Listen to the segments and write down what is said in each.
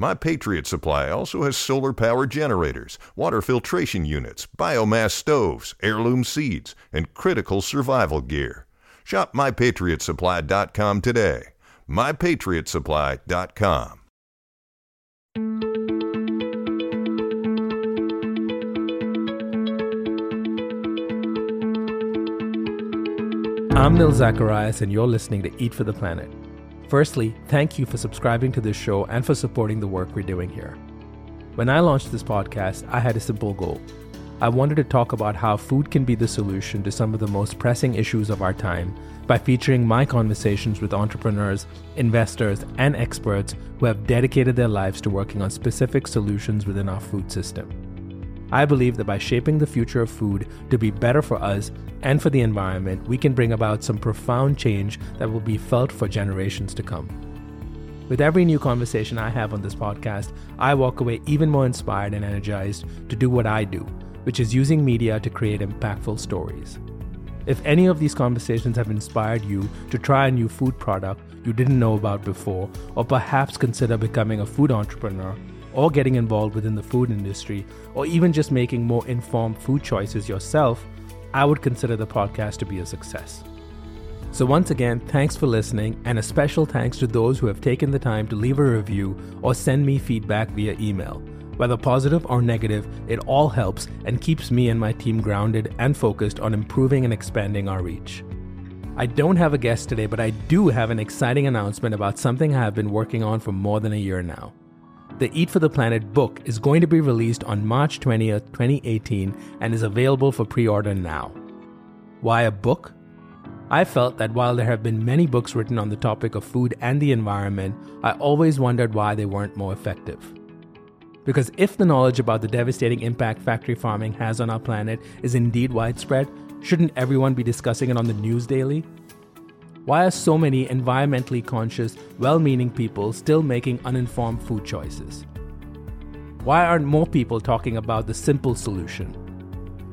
My Patriot Supply also has solar power generators, water filtration units, biomass stoves, heirloom seeds, and critical survival gear. Shop mypatriotsupply.com today. mypatriotsupply.com. I'm Nil Zacharias, and you're listening to Eat for the Planet. Firstly, thank you for subscribing to this show and for supporting the work we're doing here. When I launched this podcast, I had a simple goal. I wanted to talk about how food can be the solution to some of the most pressing issues of our time by featuring my conversations with entrepreneurs, investors, and experts who have dedicated their lives to working on specific solutions within our food system. I believe that by shaping the future of food to be better for us and for the environment, we can bring about some profound change that will be felt for generations to come. With every new conversation I have on this podcast, I walk away even more inspired and energized to do what I do, which is using media to create impactful stories. If any of these conversations have inspired you to try a new food product you didn't know about before, or perhaps consider becoming a food entrepreneur, or getting involved within the food industry, or even just making more informed food choices yourself, I would consider the podcast to be a success. So, once again, thanks for listening, and a special thanks to those who have taken the time to leave a review or send me feedback via email. Whether positive or negative, it all helps and keeps me and my team grounded and focused on improving and expanding our reach. I don't have a guest today, but I do have an exciting announcement about something I have been working on for more than a year now. The Eat for the Planet book is going to be released on March 20th, 2018, and is available for pre order now. Why a book? I felt that while there have been many books written on the topic of food and the environment, I always wondered why they weren't more effective. Because if the knowledge about the devastating impact factory farming has on our planet is indeed widespread, shouldn't everyone be discussing it on the news daily? Why are so many environmentally conscious, well meaning people still making uninformed food choices? Why aren't more people talking about the simple solution?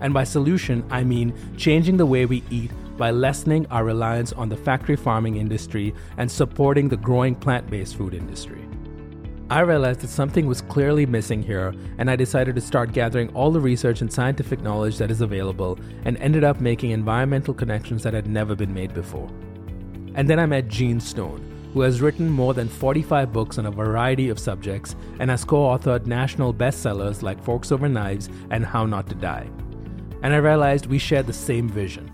And by solution, I mean changing the way we eat by lessening our reliance on the factory farming industry and supporting the growing plant based food industry. I realized that something was clearly missing here, and I decided to start gathering all the research and scientific knowledge that is available and ended up making environmental connections that had never been made before. And then I met Gene Stone, who has written more than 45 books on a variety of subjects and has co authored national bestsellers like Forks Over Knives and How Not to Die. And I realized we shared the same vision.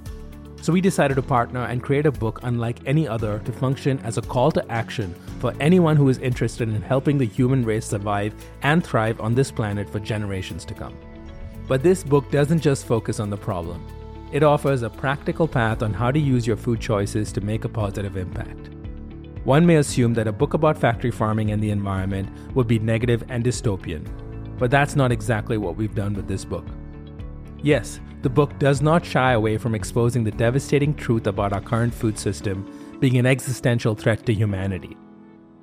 So we decided to partner and create a book unlike any other to function as a call to action for anyone who is interested in helping the human race survive and thrive on this planet for generations to come. But this book doesn't just focus on the problem. It offers a practical path on how to use your food choices to make a positive impact. One may assume that a book about factory farming and the environment would be negative and dystopian, but that's not exactly what we've done with this book. Yes, the book does not shy away from exposing the devastating truth about our current food system being an existential threat to humanity.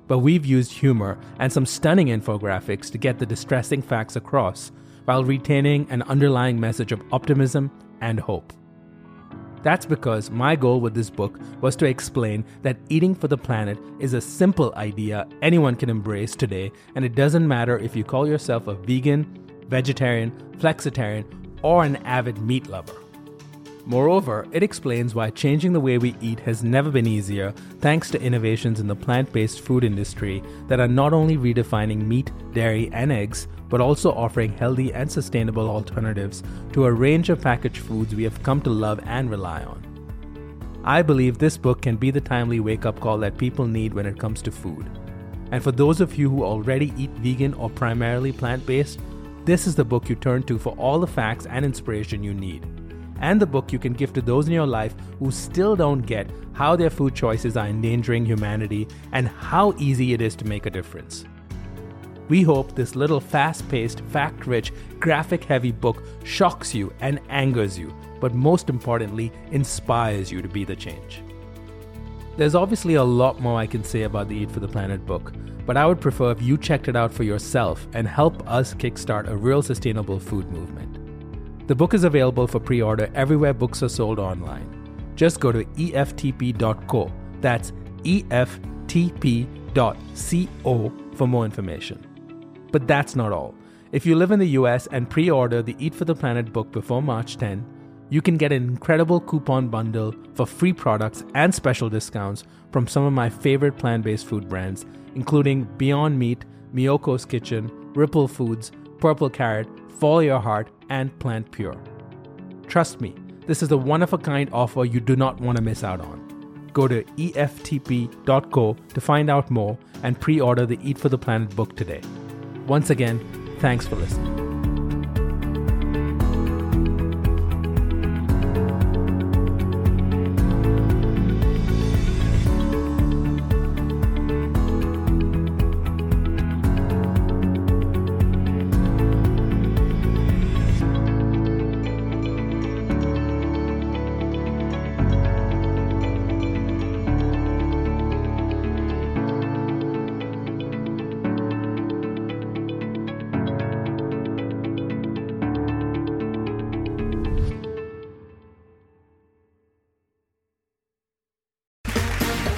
But we've used humor and some stunning infographics to get the distressing facts across while retaining an underlying message of optimism and hope. That's because my goal with this book was to explain that eating for the planet is a simple idea anyone can embrace today, and it doesn't matter if you call yourself a vegan, vegetarian, flexitarian, or an avid meat lover. Moreover, it explains why changing the way we eat has never been easier thanks to innovations in the plant based food industry that are not only redefining meat, dairy, and eggs, but also offering healthy and sustainable alternatives to a range of packaged foods we have come to love and rely on. I believe this book can be the timely wake up call that people need when it comes to food. And for those of you who already eat vegan or primarily plant based, this is the book you turn to for all the facts and inspiration you need. And the book you can give to those in your life who still don't get how their food choices are endangering humanity and how easy it is to make a difference. We hope this little fast paced, fact rich, graphic heavy book shocks you and angers you, but most importantly, inspires you to be the change. There's obviously a lot more I can say about the Eat for the Planet book, but I would prefer if you checked it out for yourself and help us kickstart a real sustainable food movement. The book is available for pre order everywhere books are sold online. Just go to EFTP.co, that's EFTP.co for more information. But that's not all. If you live in the US and pre order the Eat for the Planet book before March 10, you can get an incredible coupon bundle for free products and special discounts from some of my favorite plant based food brands, including Beyond Meat, Miyoko's Kitchen, Ripple Foods, Purple Carrot, Follow Your Heart, and Plant Pure. Trust me, this is a one of a kind offer you do not want to miss out on. Go to EFTP.co to find out more and pre order the Eat for the Planet book today. Once again, thanks for listening.